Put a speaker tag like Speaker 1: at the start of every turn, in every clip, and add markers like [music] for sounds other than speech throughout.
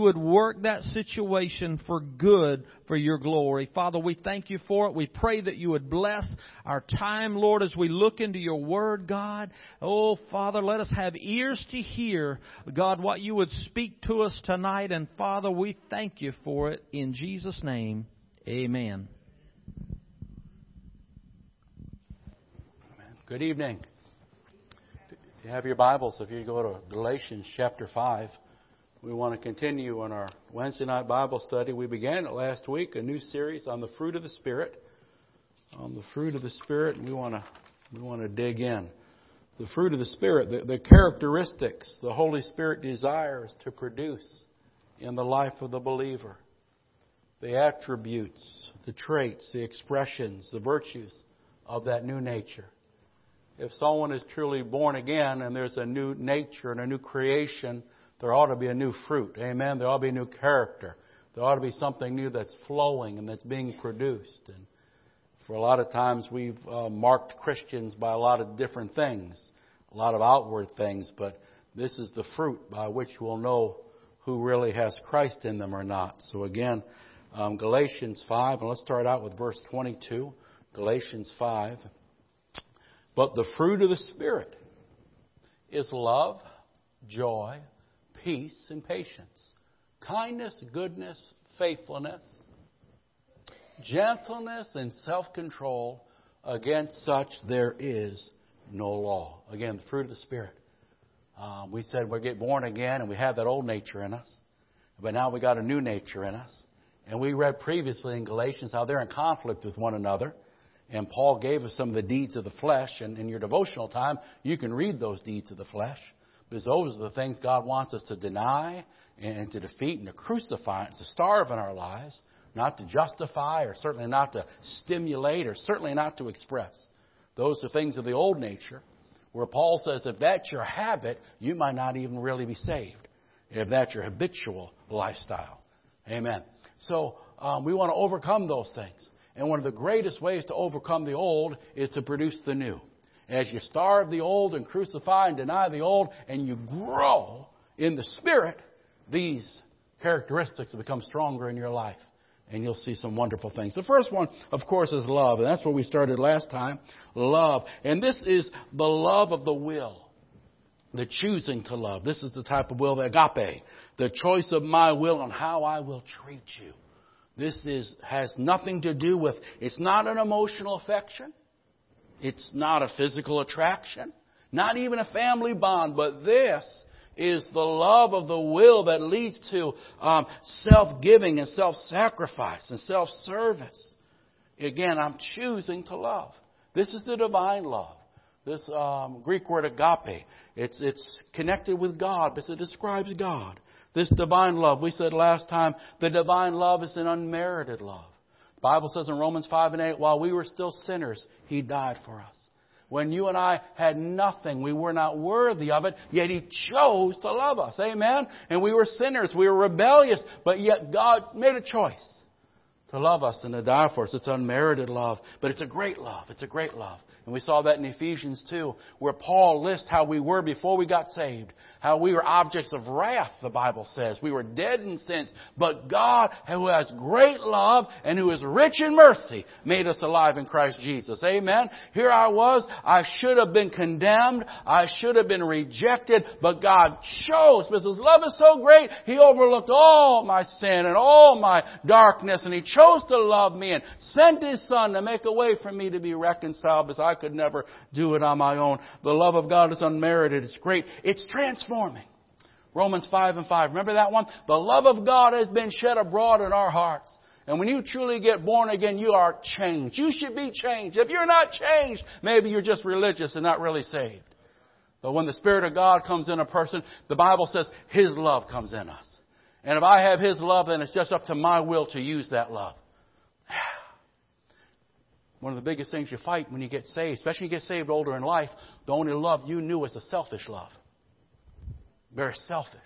Speaker 1: you would work that situation for good for your glory. Father, we thank you for it. We pray that you would bless our time, Lord, as we look into your word, God. Oh, Father, let us have ears to hear, God, what you would speak to us tonight. And Father, we thank you for it. In Jesus' name, amen.
Speaker 2: Good evening. You have your Bibles, if you go to Galatians chapter 5, we want to continue on our Wednesday night Bible study. We began it last week, a new series on the fruit of the Spirit. On the fruit of the Spirit, and we want to, we want to dig in. The fruit of the Spirit, the, the characteristics the Holy Spirit desires to produce in the life of the believer, the attributes, the traits, the expressions, the virtues of that new nature if someone is truly born again and there's a new nature and a new creation, there ought to be a new fruit. Amen. There ought to be a new character. There ought to be something new that's flowing and that's being produced. And for a lot of times we've uh, marked Christians by a lot of different things, a lot of outward things, but this is the fruit by which we'll know who really has Christ in them or not. So again, um, Galatians 5, and let's start out with verse 22. Galatians 5. But the fruit of the Spirit is love, joy, peace, and patience, kindness, goodness, faithfulness, gentleness, and self control. Against such there is no law. Again, the fruit of the Spirit. Um, we said we get born again and we have that old nature in us, but now we got a new nature in us. And we read previously in Galatians how they're in conflict with one another. And Paul gave us some of the deeds of the flesh. And in your devotional time, you can read those deeds of the flesh. Because those are the things God wants us to deny and to defeat and to crucify and to starve in our lives, not to justify or certainly not to stimulate or certainly not to express. Those are things of the old nature where Paul says if that's your habit, you might not even really be saved. If that's your habitual lifestyle. Amen. So um, we want to overcome those things. And one of the greatest ways to overcome the old is to produce the new. As you starve the old and crucify and deny the old, and you grow in the Spirit, these characteristics become stronger in your life. And you'll see some wonderful things. The first one, of course, is love. And that's where we started last time. Love. And this is the love of the will. The choosing to love. This is the type of will, the agape. The choice of my will on how I will treat you. This is, has nothing to do with, it's not an emotional affection. It's not a physical attraction. Not even a family bond, but this is the love of the will that leads to um, self-giving and self-sacrifice and self-service. Again, I'm choosing to love. This is the divine love. This um, Greek word agape. It's, it's connected with God because it describes God. This divine love. We said last time, the divine love is an unmerited love. Bible says in Romans 5 and 8, while we were still sinners, He died for us. When you and I had nothing, we were not worthy of it, yet He chose to love us. Amen? And we were sinners, we were rebellious, but yet God made a choice to love us and to die for us. It's unmerited love, but it's a great love. It's a great love. And we saw that in Ephesians 2, where Paul lists how we were before we got saved. How we were objects of wrath, the Bible says. We were dead in sins. But God, who has great love and who is rich in mercy, made us alive in Christ Jesus. Amen? Here I was. I should have been condemned. I should have been rejected. But God chose, because His love is so great, He overlooked all my sin and all my darkness. And He chose to love me and sent His Son to make a way for me to be reconciled because I could never do it on my own. The love of God is unmerited. It's great. It's transforming. Romans 5 and 5. Remember that one? The love of God has been shed abroad in our hearts. And when you truly get born again, you are changed. You should be changed. If you're not changed, maybe you're just religious and not really saved. But when the Spirit of God comes in a person, the Bible says His love comes in us. And if I have His love, then it's just up to my will to use that love. [sighs] One of the biggest things you fight when you get saved, especially when you get saved older in life, the only love you knew was a selfish love. Very selfish.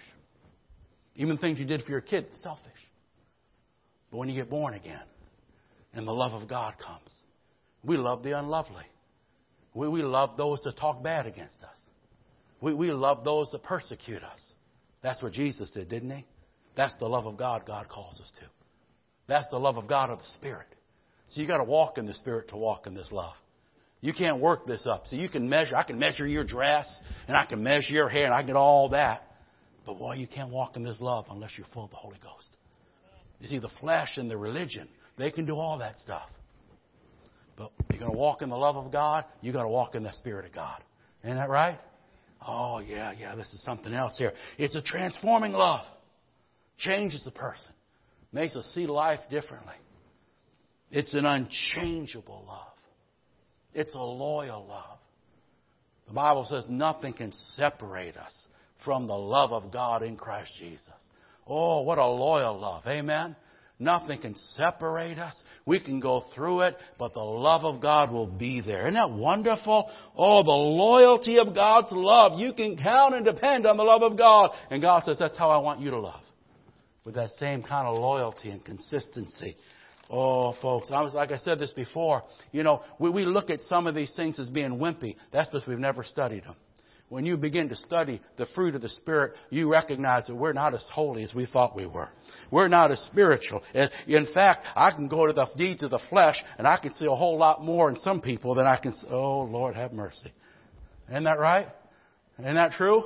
Speaker 2: Even things you did for your kid, selfish. But when you get born again and the love of God comes, we love the unlovely. We, we love those that talk bad against us. We, we love those that persecute us. That's what Jesus did, didn't he? That's the love of God God calls us to. That's the love of God of the Spirit. So you got to walk in the Spirit to walk in this love. You can't work this up. So you can measure, I can measure your dress, and I can measure your hair, and I can get all that. But boy, you can't walk in this love unless you're full of the Holy Ghost. You see, the flesh and the religion, they can do all that stuff. But you're going to walk in the love of God, you got to walk in the Spirit of God. Isn't that right? Oh, yeah, yeah, this is something else here. It's a transforming love. Changes the person. Makes us see life differently. It's an unchangeable love. It's a loyal love. The Bible says nothing can separate us from the love of God in Christ Jesus. Oh, what a loyal love. Amen. Nothing can separate us. We can go through it, but the love of God will be there. Isn't that wonderful? Oh, the loyalty of God's love. You can count and depend on the love of God. And God says, that's how I want you to love. With that same kind of loyalty and consistency. Oh, folks, I was, like I said this before, you know, we, we look at some of these things as being wimpy. That's because we've never studied them when you begin to study the fruit of the Spirit, you recognize that we're not as holy as we thought we were. We're not as spiritual. In fact, I can go to the deeds of the flesh and I can see a whole lot more in some people than I can see. Oh, Lord, have mercy. Isn't that right? Isn't that true?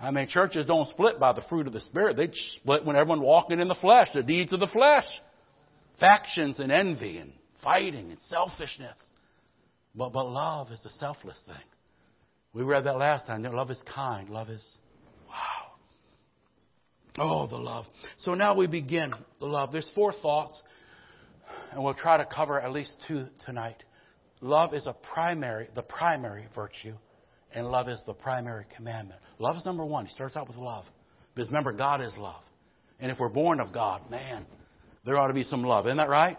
Speaker 2: I mean, churches don't split by the fruit of the Spirit. They split when everyone walking in the flesh, the deeds of the flesh. Factions and envy and fighting and selfishness. But, but love is a selfless thing. We read that last time. Love is kind. Love is, wow. Oh, the love. So now we begin the love. There's four thoughts, and we'll try to cover at least two tonight. Love is a primary, the primary virtue, and love is the primary commandment. Love is number one. He starts out with love. Because remember, God is love. And if we're born of God, man, there ought to be some love. Isn't that right?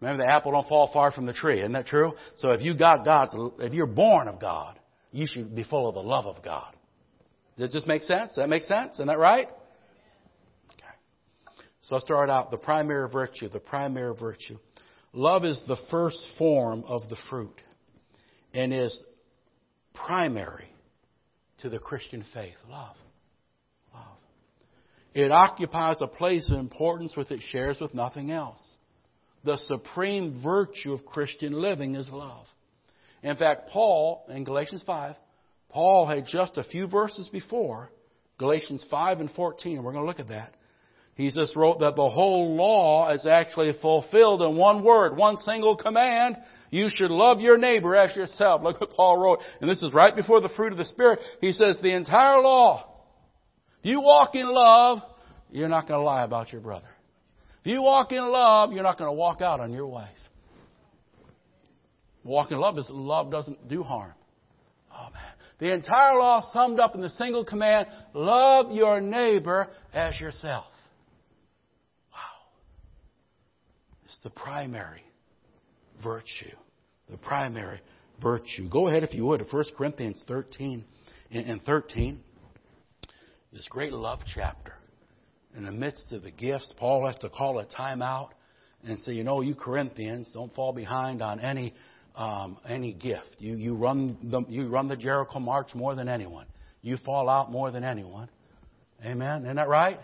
Speaker 2: Remember, the apple don't fall far from the tree. Isn't that true? So if you got God's, if you're born of God, you should be full of the love of God. Does this make sense? Does that make sense? Isn't that right? Okay. So I'll start out the primary virtue, the primary virtue. Love is the first form of the fruit and is primary to the Christian faith. Love. Love. It occupies a place of importance which it shares with nothing else. The supreme virtue of Christian living is love. In fact, Paul, in Galatians 5, Paul had just a few verses before, Galatians 5 and 14, we're going to look at that. He just wrote that the whole law is actually fulfilled in one word, one single command. You should love your neighbor as yourself. Look what Paul wrote. And this is right before the fruit of the Spirit. He says the entire law. If you walk in love, you're not going to lie about your brother. If you walk in love, you're not going to walk out on your wife. Walk in love is love doesn't do harm. Oh man. The entire law summed up in the single command, love your neighbor as yourself. Wow. It's the primary virtue. The primary virtue. Go ahead if you would to 1 Corinthians 13 and 13. This great love chapter. In the midst of the gifts, Paul has to call a time out and say, you know, you Corinthians, don't fall behind on any um, any gift. You, you, run the, you run the Jericho March more than anyone. You fall out more than anyone. Amen. Isn't that right?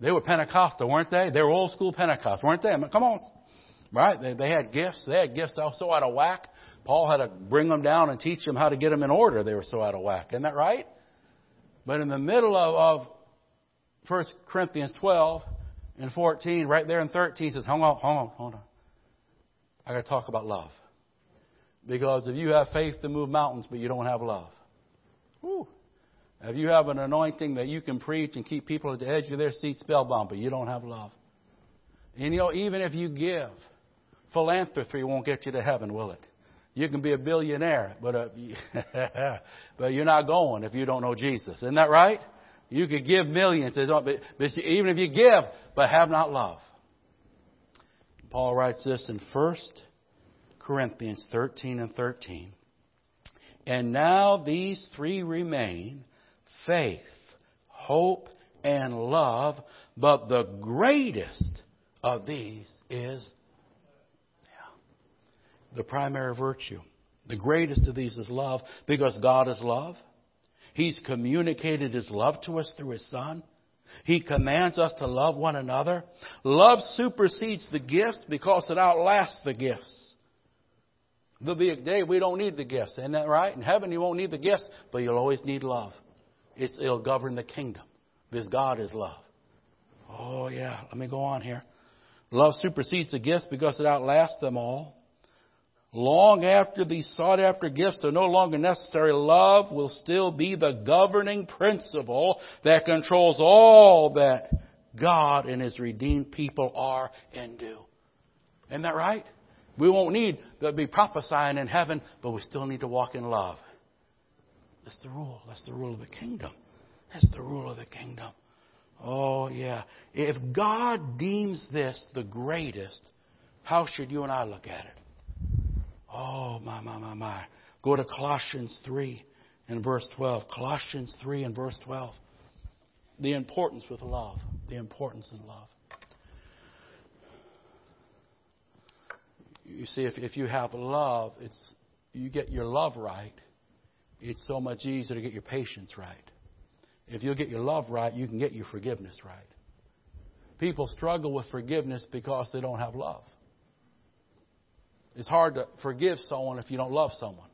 Speaker 2: They were Pentecostal, weren't they? They were old school Pentecost, weren't they? I mean, come on. Right? They, they had gifts. They had gifts so out of whack. Paul had to bring them down and teach them how to get them in order. They were so out of whack. Isn't that right? But in the middle of, of 1 Corinthians 12 and 14, right there in 13, says, hold on, hold on, hold on. I got to talk about love. Because if you have faith to move mountains, but you don't have love, whew, if you have an anointing that you can preach and keep people at the edge of their seat spellbound, but you don't have love. And you know, even if you give, philanthropy won't get you to heaven, will it? You can be a billionaire, but uh, [laughs] but you're not going if you don't know Jesus. Isn't that right? You could give millions, even if you give, but have not love. Paul writes this in First Corinthians 13 and 13. And now these three remain faith, hope, and love, but the greatest of these is yeah, the primary virtue. The greatest of these is love because God is love. He's communicated His love to us through His Son. He commands us to love one another. Love supersedes the gifts because it outlasts the gifts. There'll be a day we don't need the gifts. Isn't that right? In heaven, you won't need the gifts, but you'll always need love. It's, it'll govern the kingdom because God is love. Oh, yeah. Let me go on here. Love supersedes the gifts because it outlasts them all. Long after these sought after gifts are no longer necessary, love will still be the governing principle that controls all that God and His redeemed people are and do. Isn't that right? We won't need to be prophesying in heaven, but we still need to walk in love. That's the rule. That's the rule of the kingdom. That's the rule of the kingdom. Oh, yeah. If God deems this the greatest, how should you and I look at it? Oh, my, my, my, my. Go to Colossians 3 and verse 12. Colossians 3 and verse 12. The importance with love. The importance in love. You see, if, if you have love, it's, you get your love right, it's so much easier to get your patience right. If you'll get your love right, you can get your forgiveness right. People struggle with forgiveness because they don't have love. It's hard to forgive someone if you don't love someone.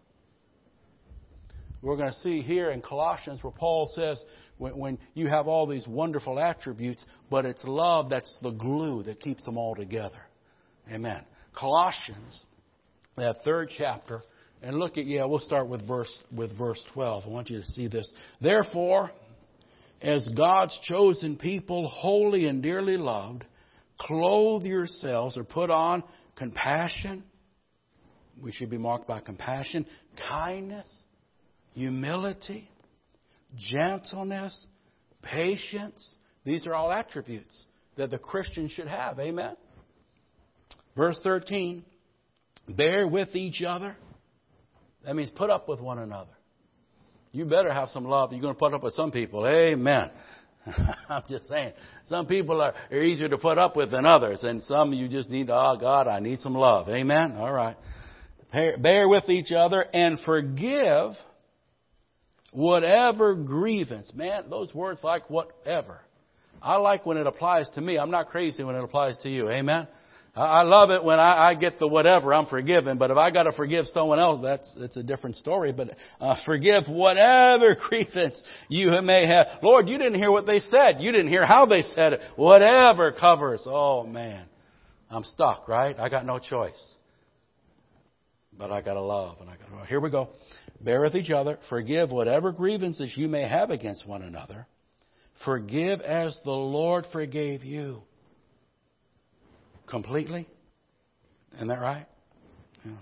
Speaker 2: We're going to see here in Colossians where Paul says when, when, you have all these wonderful attributes, but it's love that's the glue that keeps them all together. Amen. Colossians, that third chapter, and look at, yeah, we'll start with verse, with verse 12. I want you to see this. Therefore, as God's chosen people, holy and dearly loved, clothe yourselves or put on compassion, we should be marked by compassion, kindness, humility, gentleness, patience. These are all attributes that the Christian should have. Amen? Verse 13 bear with each other. That means put up with one another. You better have some love. You're going to put up with some people. Amen. [laughs] I'm just saying. Some people are, are easier to put up with than others, and some you just need, oh God, I need some love. Amen? All right. Bear with each other and forgive whatever grievance. Man, those words like whatever. I like when it applies to me. I'm not crazy when it applies to you. Amen? I love it when I, I get the whatever, I'm forgiven. But if I got to forgive someone else, that's, that's a different story. But uh, forgive whatever [laughs] grievance you may have. Lord, you didn't hear what they said. You didn't hear how they said it. Whatever covers. Oh, man. I'm stuck, right? I got no choice but I got to love. And I got to, here we go. Bear with each other. Forgive whatever grievances you may have against one another. Forgive as the Lord forgave you. Completely? Isn't that right? Yeah.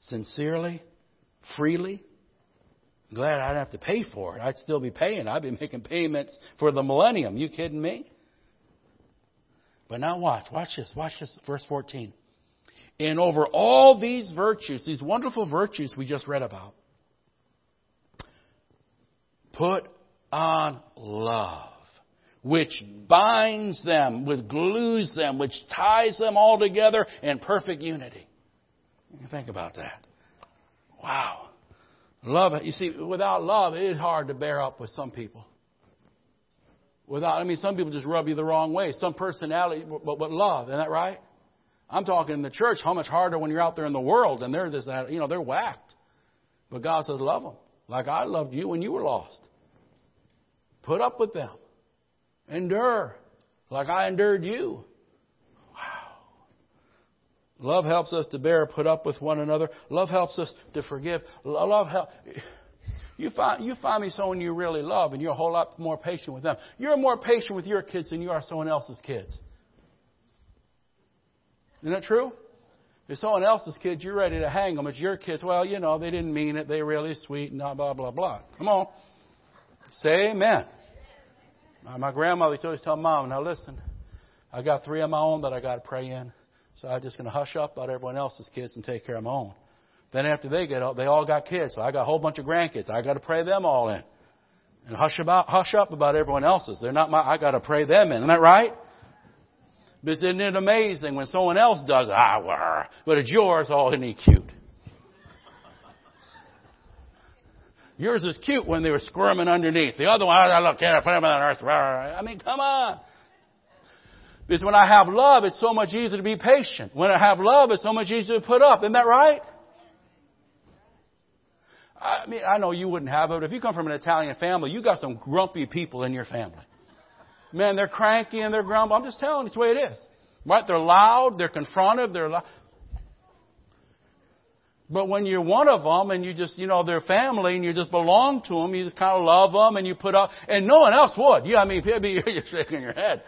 Speaker 2: Sincerely? Freely? Glad I didn't have to pay for it. I'd still be paying. I'd be making payments for the millennium. You kidding me? But now watch. Watch this. Watch this. Verse 14. And over all these virtues, these wonderful virtues we just read about, put on love, which binds them, which glues them, which ties them all together in perfect unity. Think about that. Wow. Love, you see, without love, it is hard to bear up with some people. Without, I mean, some people just rub you the wrong way. Some personality, but, but love, isn't that right? I'm talking in the church, how much harder when you're out there in the world and they're just, you know, they're whacked. But God says, love them like I loved you when you were lost. Put up with them. Endure like I endured you. Wow. Love helps us to bear, put up with one another. Love helps us to forgive. Love helps. You find, you find me someone you really love and you're a whole lot more patient with them. You're more patient with your kids than you are someone else's kids. Isn't that true? If someone else's kids, you're ready to hang them. It's your kids. Well, you know, they didn't mean it. They're really sweet and blah, blah, blah, blah. Come on. Say amen. My grandmother used to always tell mom, now listen, I got three of my own that I got to pray in. So I'm just going to hush up about everyone else's kids and take care of my own. Then after they get out, they all got kids. So I got a whole bunch of grandkids. I got to pray them all in. And hush about, hush up about everyone else's. They're not my, I got to pray them in. Isn't that right? But isn't it amazing when someone else does, ah, wah, but it's yours, oh, isn't he cute? Yours is cute when they were squirming underneath. The other one, I look at it, put them on earth. I mean, come on. Because when I have love, it's so much easier to be patient. When I have love, it's so much easier to put up. Isn't that right? I mean, I know you wouldn't have it, but if you come from an Italian family, you got some grumpy people in your family. Man, they're cranky and they're grumpy. I'm just telling you, it's the way it is. Right? They're loud, they're confrontive, they're loud. But when you're one of them and you just, you know, they're family and you just belong to them, you just kind of love them and you put up, and no one else would. Yeah, I mean, [laughs] you're shaking your head.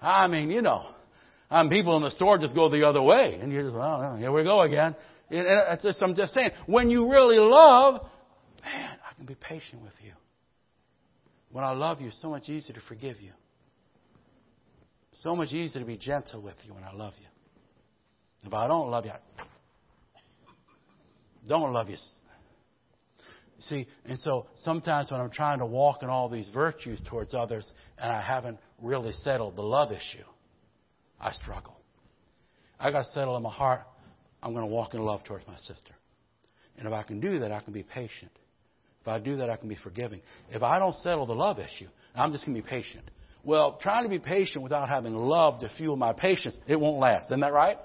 Speaker 2: I mean, you know, I mean, people in the store just go the other way, and you're just, oh, well, here we go again. And it's just, I'm just saying, when you really love, man, I can be patient with you. When I love you, it's so much easier to forgive you. So much easier to be gentle with you when I love you. If I don't love you, I don't love you. See, and so sometimes when I'm trying to walk in all these virtues towards others and I haven't really settled the love issue, I struggle. I got to settle in my heart, I'm going to walk in love towards my sister. And if I can do that, I can be patient. If I do that, I can be forgiving. If I don't settle the love issue, I'm just going to be patient. Well, trying to be patient without having love to fuel my patience, it won't last. Isn't that right?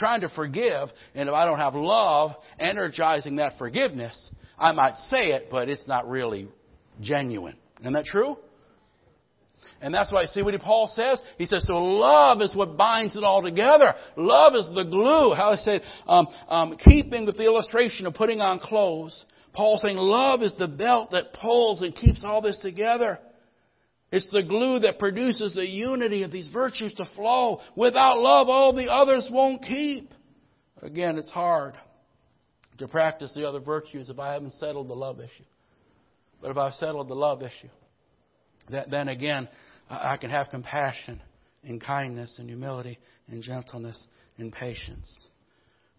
Speaker 2: Trying to forgive, and if I don't have love energizing that forgiveness, I might say it, but it's not really genuine. Isn't that true? And that's why, see what Paul says? He says, so love is what binds it all together. Love is the glue. How I say, um, um, keeping with the illustration of putting on clothes. Paul saying love is the belt that pulls and keeps all this together. It's the glue that produces the unity of these virtues to flow. Without love, all the others won't keep. Again, it's hard to practice the other virtues if I haven't settled the love issue. But if I've settled the love issue, that, then again, I can have compassion and kindness and humility and gentleness and patience.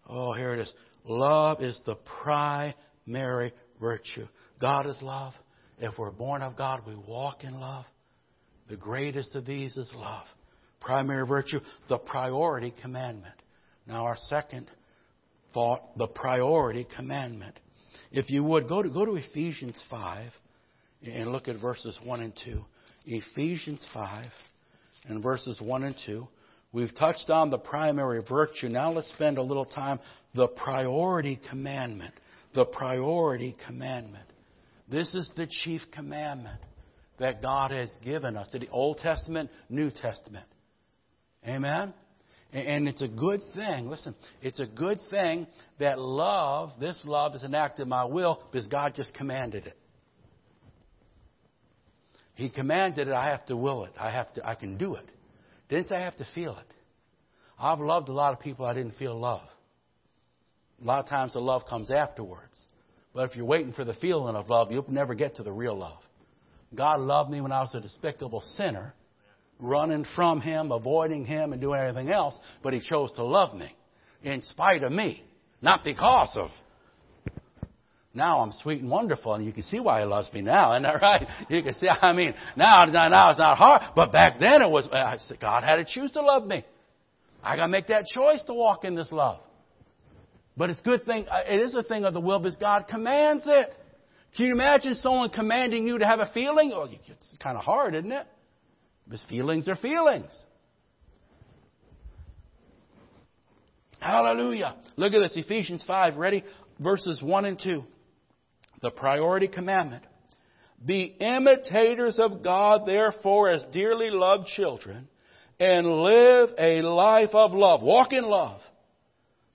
Speaker 2: Oh, here it is. Love is the primary virtue. God is love. If we're born of God, we walk in love. The greatest of these is love. Primary virtue, the priority commandment. Now, our second thought, the priority commandment. If you would, go to, go to Ephesians 5 and look at verses 1 and 2. Ephesians 5 and verses 1 and 2. We've touched on the primary virtue. Now let's spend a little time the priority commandment. The priority commandment. This is the chief commandment that God has given us. The Old Testament, New Testament. Amen? And it's a good thing, listen, it's a good thing that love, this love is an act of my will because God just commanded it. He commanded it, I have to will it. I have to I can do it. Didn't say I have to feel it. I've loved a lot of people I didn't feel love. A lot of times the love comes afterwards. But if you're waiting for the feeling of love, you'll never get to the real love. God loved me when I was a despicable sinner, running from Him, avoiding Him, and doing everything else, but He chose to love me in spite of me, not because of now I'm sweet and wonderful, and you can see why he loves me now, isn't that right? You can see, I mean, now, now it's not hard, but back then it was, God had to choose to love me. I gotta make that choice to walk in this love. But it's good thing, uh, it is a thing of the will because God commands it. Can you imagine someone commanding you to have a feeling? Oh, well, it's kind of hard, isn't it? Because feelings are feelings. Hallelujah. Look at this, Ephesians 5, ready? Verses 1 and 2 the priority commandment. Be imitators of God, therefore, as dearly loved children, and live a life of love. Walk in love,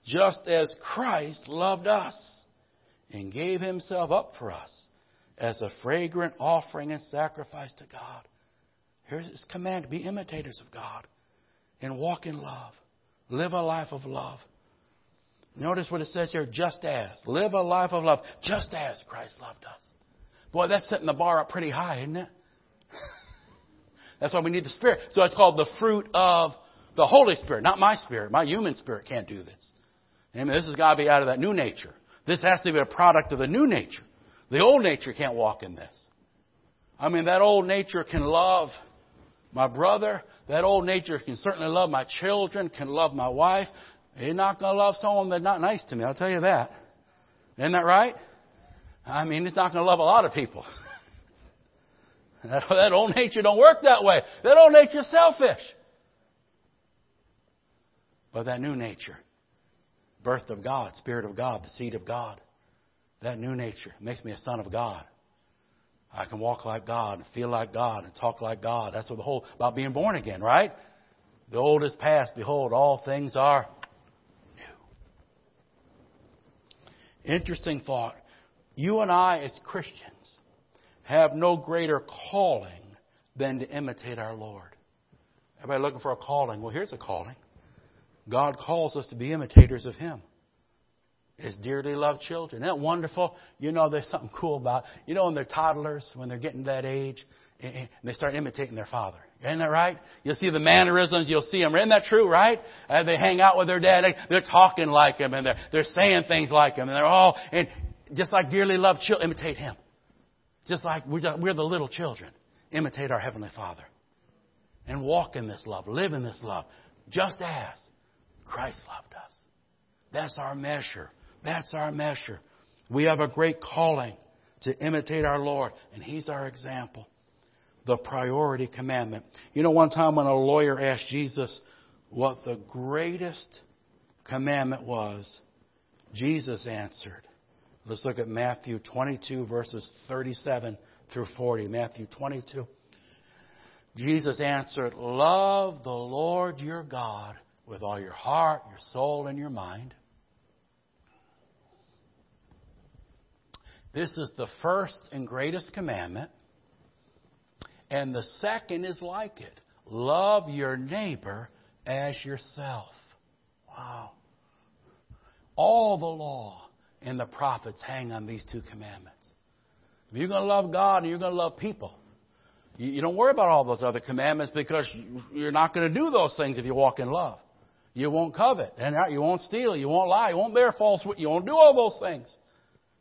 Speaker 2: just as Christ loved us and gave himself up for us as a fragrant offering and sacrifice to God. Here's his command be imitators of God and walk in love. Live a life of love. Notice what it says here, just as. Live a life of love, just as Christ loved us. Boy, that's setting the bar up pretty high, isn't it? [laughs] that's why we need the Spirit. So it's called the fruit of the Holy Spirit, not my spirit. My human spirit can't do this. Amen. This has got to be out of that new nature. This has to be a product of the new nature. The old nature can't walk in this. I mean, that old nature can love my brother. That old nature can certainly love my children, can love my wife, you're not going to love someone that's not nice to me, I'll tell you that. Isn't that right? I mean, he's not going to love a lot of people. [laughs] that, old nature don't work that way. That old nature's selfish. But that new nature, birth of God, Spirit of God, the seed of God, that new nature makes me a son of God. I can walk like God, and feel like God, and talk like God. That's what the whole about being born again, right? The old is past. Behold, all things are new. Interesting thought. You and I, as Christians, have no greater calling than to imitate our Lord. Everybody looking for a calling? Well, here's a calling. God calls us to be imitators of Him. His dearly loved children. Isn't that wonderful? You know, there's something cool about, you know, when they're toddlers, when they're getting that age, and they start imitating their father. Isn't that right? You'll see the mannerisms. You'll see them. Isn't that true, right? They hang out with their dad. They're talking like him and they're, they're saying things like him. And they're all, and just like dearly loved children, imitate him. Just like we're, just, we're the little children. Imitate our Heavenly Father. And walk in this love. Live in this love. Just as Christ loved us. That's our measure. That's our measure. We have a great calling to imitate our Lord, and He's our example the priority commandment. You know, one time when a lawyer asked Jesus what the greatest commandment was, Jesus answered. Let's look at Matthew 22, verses 37 through 40. Matthew 22. Jesus answered, Love the Lord your God with all your heart, your soul, and your mind. This is the first and greatest commandment. And the second is like it love your neighbor as yourself. Wow. All the law and the prophets hang on these two commandments. If you're going to love God and you're going to love people, you, don't worry about all those other commandments because you're not going to do those things if you walk in love. You won't covet, and you won't steal, you won't lie, you won't bear false witness, you won't do all those things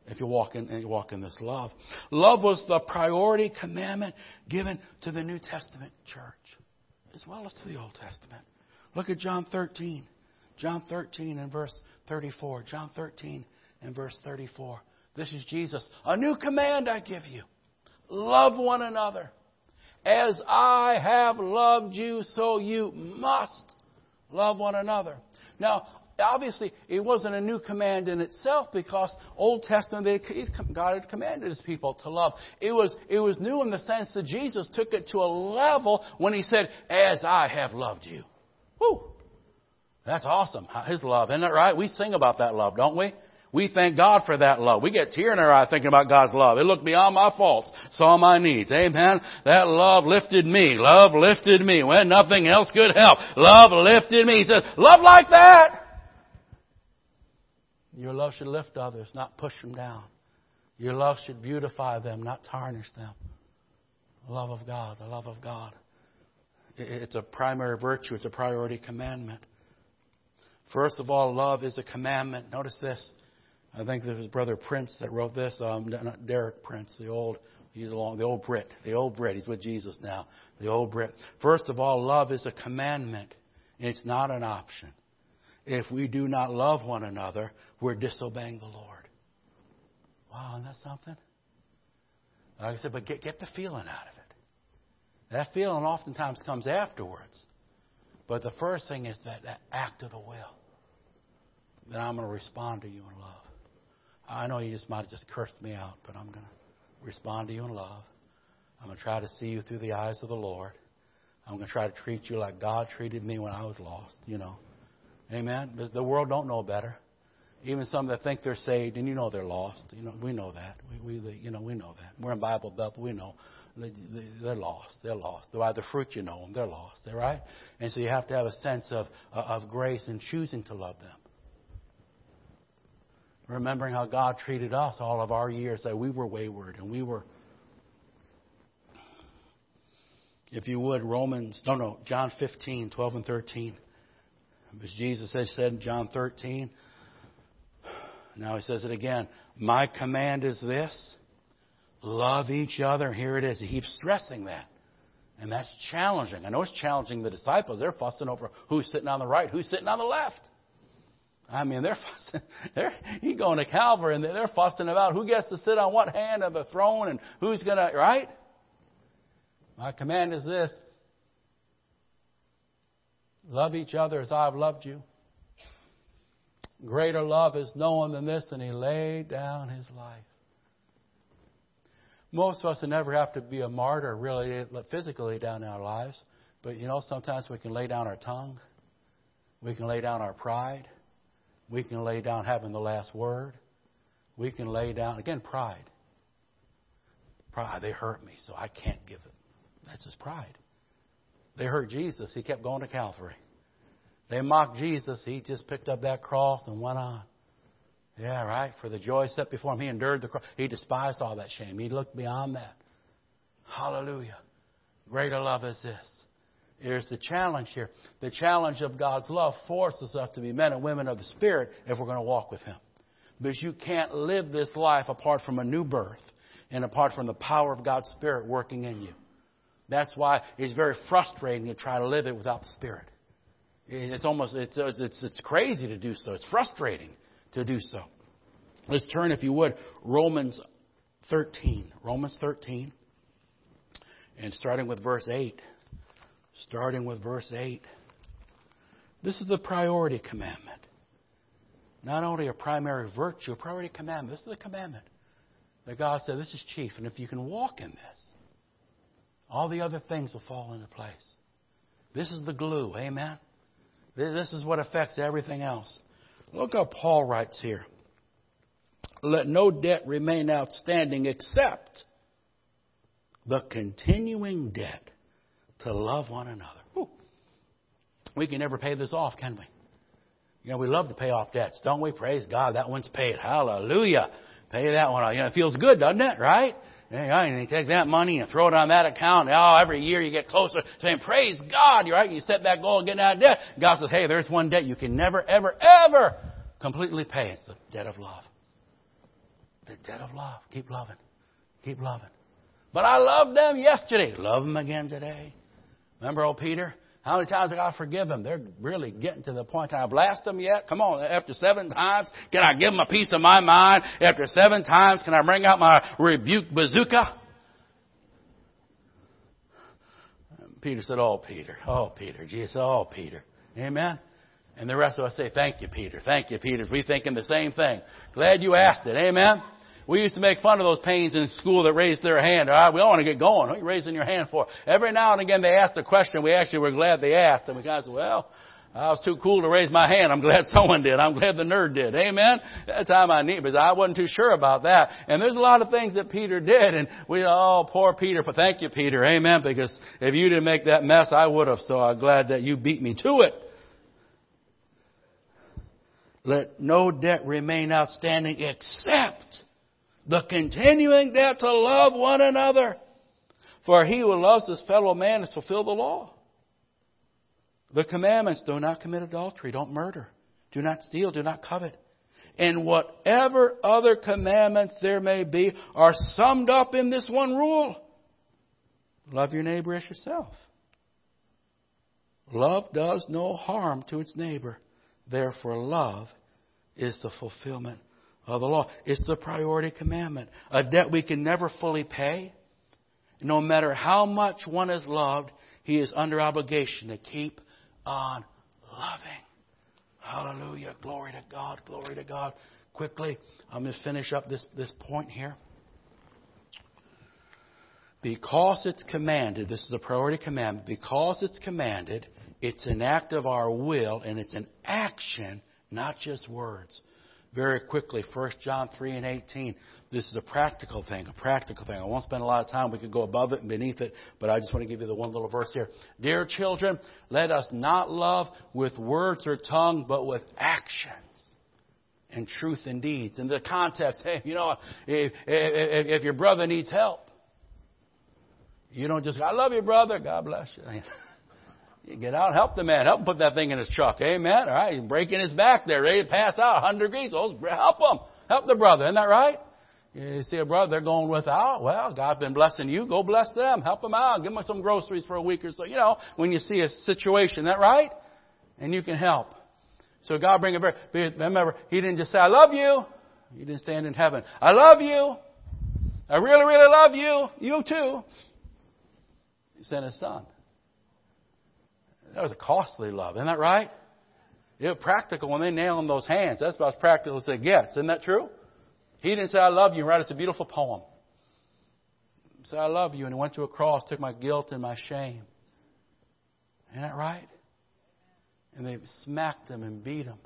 Speaker 2: if you walk in and you walk in this love. Love was the priority commandment given to the New Testament church as well as to the Old Testament. Look at John 13. John 13 and verse 34. John 13 and verse 34. This is Jesus. A new command I give you. Love one another. As I have loved you, so you must love one another. Now, obviously, it wasn't a new command in itself because Old Testament, God had commanded His people to love. It was, it was new in the sense that Jesus took it to a level when He said, as I have loved you. Woo! That's awesome. His love. Isn't that right? We sing about that love, don't we? We thank God for that love. We get tear in our eye thinking about God's love. It looked beyond my faults, saw my needs. Amen. That love lifted me. Love lifted me when nothing else could help. Love lifted me. He said, love like that. Your love should lift others, not push them down. Your love should beautify them, not tarnish them. The love of God, the love of God. It's a primary virtue, it's a priority commandment. First of all, love is a commandment. Notice this. I think it was Brother Prince that wrote this. Um, not Derek Prince, the old, he's along, the old Brit, the old Brit. He's with Jesus now. The old Brit. First of all, love is a commandment. It's not an option. If we do not love one another, we're disobeying the Lord. Wow, isn't that something? Like I said, but get, get the feeling out of it. That feeling oftentimes comes afterwards. But the first thing is that, that act of the will. That I'm going to respond to you in love. I know you just might have just cursed me out, but I'm going to respond to you in love. I'm going to try to see you through the eyes of the Lord. I'm going to try to treat you like God treated me when I was lost, you know. Amen. The world don't know better. Even some that think they're saved, and you know they're lost. You know we know that. We, we you know we know that. We're in Bible Belt, we know they're lost. They're lost. By the fruit you know them, they're lost. They're right. And so you have to have a sense of of grace in choosing to love them. Remembering how God treated us all of our years that we were wayward and we were if you would, Romans, no, no, John 15, 12 and 13. As Jesus has said in John 13, now he says it again. My command is this love each other. Here it is. He keeps stressing that. And that's challenging. I know it's challenging the disciples. They're fussing over who's sitting on the right, who's sitting on the left. I mean, they're [laughs] fussing. They're, he's going to Calvary and they're fussing about who gets to sit on what hand of the throne and who's going to, right? My command is this love each other as I've loved you. Greater love is no one than this, and he laid down his life. Most of us never have to be a martyr, really, physically down in our lives. But you know, sometimes we can lay down our tongue. We can lay down our pride. We can lay down having the last word. We can lay down, again, pride. Pride, they hurt me, so I can't give it. That's his pride. They hurt Jesus. He kept going to Calvary. They mocked Jesus. He just picked up that cross and went on. Yeah, right. For the joy set before him, he endured the cross. He despised all that shame. He looked beyond that. Hallelujah. Greater love is this. Here's the challenge here. The challenge of God's love forces us to be men and women of the Spirit if we're going to walk with Him. Because you can't live this life apart from a new birth and apart from the power of God's Spirit working in you. That's why it's very frustrating to try to live it without the Spirit. It's almost, it's, it's, it's crazy to do so. It's frustrating to do so. Let's turn, if you would, Romans 13. Romans 13. And starting with verse 8. Starting with verse 8. This is the priority commandment. Not only a primary virtue, a priority commandment. This is the commandment that God said this is chief. And if you can walk in this, all the other things will fall into place. This is the glue. Amen. This is what affects everything else. Look how Paul writes here. Let no debt remain outstanding except the continuing debt to love one another. Whew. We can never pay this off, can we? You know, we love to pay off debts, don't we? Praise God, that one's paid. Hallelujah. Pay that one off. You know, it feels good, doesn't it? Right? And you take that money and throw it on that account. Oh, every year you get closer saying, praise God. You're right. You set that goal of getting out of debt. God says, hey, there's one debt you can never, ever, ever completely pay. It's the debt of love. The debt of love. Keep loving. Keep loving. But I loved them yesterday. Love them again today. Remember old Peter? How many times did I forgive them? They're really getting to the point. Can I blast them yet? Come on. After seven times, can I give them a piece of my mind? After seven times, can I bring out my rebuke bazooka? Peter said, Oh, Peter. Oh, Peter. Jesus. Oh, Peter. Amen. And the rest of us say, Thank you, Peter. Thank you, Peter. We're thinking the same thing. Glad you asked it. Amen. We used to make fun of those pains in school that raised their hand. All right, we all want to get going. What are you raising your hand for? Every now and again they asked a question. We actually were glad they asked. And we kind of said, well, I was too cool to raise my hand. I'm glad [laughs] someone did. I'm glad the nerd did. Amen. That time I need because I wasn't too sure about that. And there's a lot of things that Peter did, and we oh poor Peter. But thank you, Peter. Amen. Because if you didn't make that mess, I would have. So I'm glad that you beat me to it. Let no debt remain outstanding except the continuing debt to love one another. For he who loves his fellow man has fulfilled the law. The commandments do not commit adultery, don't murder, do not steal, do not covet. And whatever other commandments there may be are summed up in this one rule love your neighbor as yourself. Love does no harm to its neighbor. Therefore, love is the fulfillment of the law. It's the priority commandment. A debt we can never fully pay. No matter how much one is loved, he is under obligation to keep on loving. Hallelujah. Glory to God. Glory to God. Quickly, I'm going to finish up this, this point here. Because it's commanded, this is a priority commandment, because it's commanded, it's an act of our will and it's an action, not just words very quickly. 1 John 3 and 18. This is a practical thing, a practical thing. I won't spend a lot of time. We could go above it and beneath it, but I just want to give you the one little verse here. Dear children, let us not love with words or tongue, but with actions and truth and deeds. In the context, hey, you know, if, if, if your brother needs help, you don't just, I love you, brother. God bless you. [laughs] Get out, help the man, help him put that thing in his truck. Amen. All right, he's breaking his back there, ready to pass out, 100 degrees. Oh, help him, help the brother. Isn't that right? You see a brother, they're going without. Well, God's been blessing you. Go bless them. Help them out. Give them some groceries for a week or so. You know, when you see a situation, that right? And you can help. So God bring a back. Remember, He didn't just say, I love you. He didn't stand in heaven. I love you. I really, really love you. You too. He sent His Son. That was a costly love. Isn't that right? It was practical when they nail him those hands. That's about as practical as it gets. Isn't that true? He didn't say, I love you, and write us a beautiful poem. He said, I love you, and he went to a cross, took my guilt and my shame. Isn't that right? And they smacked him and beat him.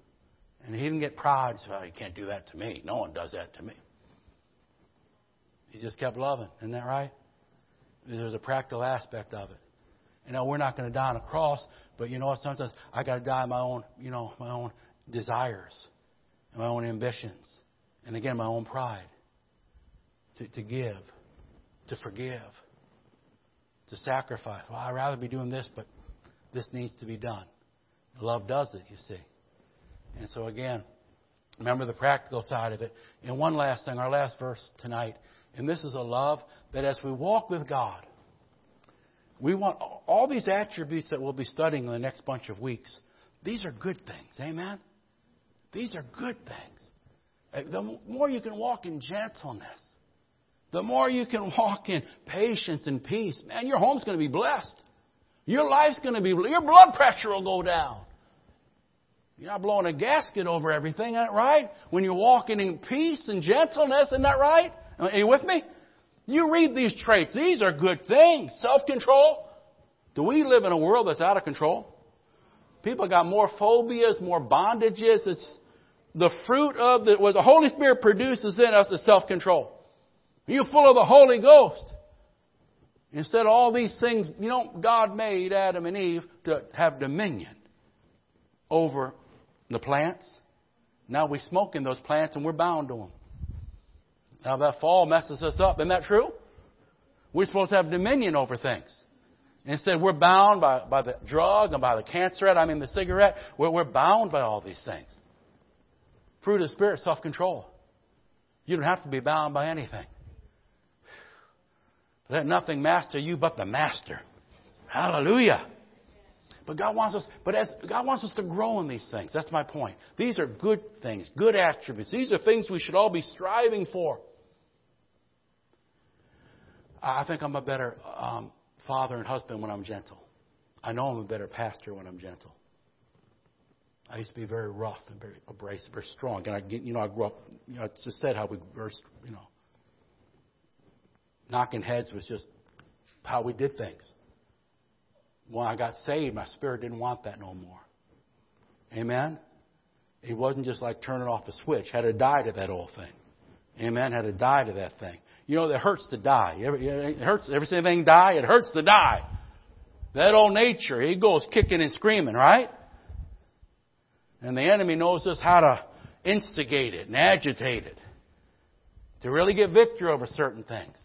Speaker 2: And he didn't get proud. He said, you can't do that to me. No one does that to me. He just kept loving. Isn't that right? There's a practical aspect of it. You know, we're not going to die on a cross, but you know what? Sometimes I got to die my own, you know, my own desires, and my own ambitions, and again, my own pride. To, to give, to forgive, to sacrifice. Well, I'd rather be doing this, but this needs to be done. Love does it, you see. And so again, remember the practical side of it. And one last thing, our last verse tonight, and this is a love that as we walk with God, we want all these attributes that we'll be studying in the next bunch of weeks. These are good things. Amen? These are good things. Eh, the more you can walk in gentleness, the more you can [laughs] walk in patience and peace, man, your home's going to be blessed. Your life's going to be, your blood pressure will go down. You're not blowing a gasket over everything, right? When you're walking in peace and gentleness, isn't that right? Are you with me? You read these traits. These are good things. Self-control. Do we live in a world that's out of control? People got more phobias, more bondages. It's the fruit of the, what the Holy Spirit produces in us is self-control. Are You're full of the Holy Ghost. Instead of all these things, you know, God made Adam and Eve to have dominion over the plants. Now we smoke in those plants and we're bound to them. Now that fall messes us up. Isn't that true? We're supposed to have dominion over things. Instead, we're bound by, by the drug and by the cancer, I mean the cigarette. We're, we're bound by all these things. Fruit of Spirit, self-control. You don't have to be bound by anything. Let nothing master you but the master. Hallelujah. But God wants us, but as God wants us to grow in these things. That's my point. These are good things, good attributes. These are things we should all be striving for. I think I'm a better um, father and husband when I'm gentle. I know I'm a better pastor when I'm gentle. I used to be very rough and very abrasive, very strong. And I, you know, I grew up. You know, it's just said how we were, you know, knocking heads was just how we did things. When I got saved, my spirit didn't want that no more. Amen. It wasn't just like turning off the switch. Had to die to that old thing. Amen. Had to die to that thing. You know, it hurts to die. It hurts. Ever see anything die? It hurts to die. That old nature, he goes kicking and screaming, right? And the enemy knows just how to instigate it and agitate it to really get victory over certain things.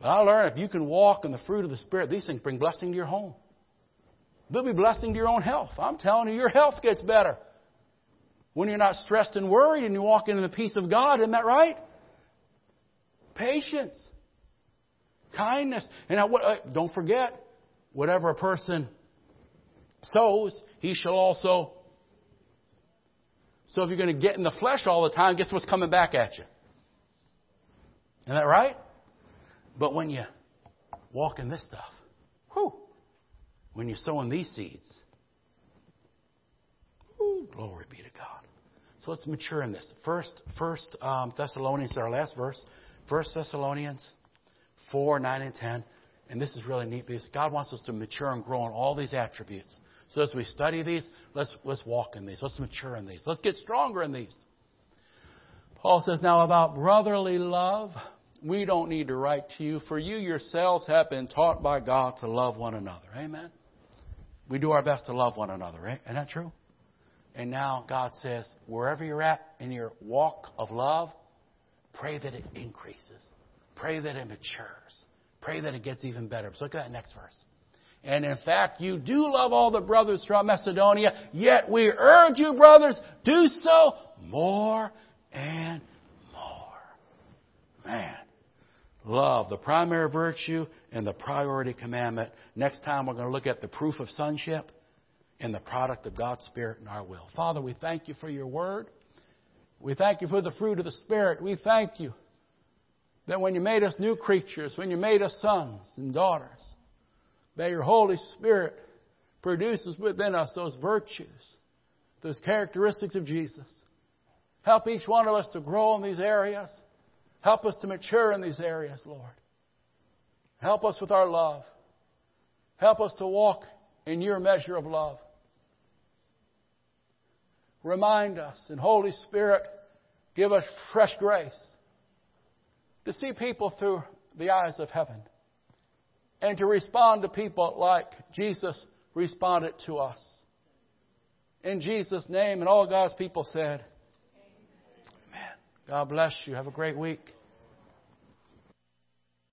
Speaker 2: But I learned if you can walk in the fruit of the Spirit, these things bring blessing to your home. They'll be blessing to your own health. I'm telling you, your health gets better. When you're not stressed and worried and you walk in the peace of God, isn't that right? Patience, kindness. And uh, don't forget, whatever a person sows, he shall also. So if you're going to get in the flesh all the time, guess what's coming back at you? Isn't that right? But when you walk in this stuff, whew, when you're sowing these seeds, whew, glory be to God. So let's mature in this. First, First um, Thessalonians, our last verse. First Thessalonians 4, 9, and 10. And this is really neat because God wants us to mature and grow in all these attributes. So as we study these, let's, let's walk in these. Let's mature in these. Let's get stronger in these. Paul says, now about brotherly love, we don't need to write to you, for you yourselves have been taught by God to love one another. Amen? We do our best to love one another, right? Isn't that true? And now God says, wherever you're at in your walk of love, pray that it increases. Pray that it matures. Pray that it gets even better. So look at that next verse. And in fact, you do love all the brothers throughout Macedonia, yet we urge you, brothers, do so more and more. Man, love, the primary virtue and the priority commandment. Next time we're going to look at the proof of sonship. In the product of God's Spirit and our will. Father, we thank you for your word. We thank you for the fruit of the Spirit. We thank you that when you made us new creatures, when you made us sons and daughters, that your Holy Spirit produces within us those virtues, those characteristics of Jesus. Help each one of us to grow in these areas. Help us to mature in these areas, Lord. Help us with our love. Help us to walk in your measure of love. Remind us, and Holy Spirit, give us fresh grace to see people through the eyes of heaven and to respond to people like Jesus responded to us. In Jesus' name, and all God's people said, Amen. God bless you. Have a great week.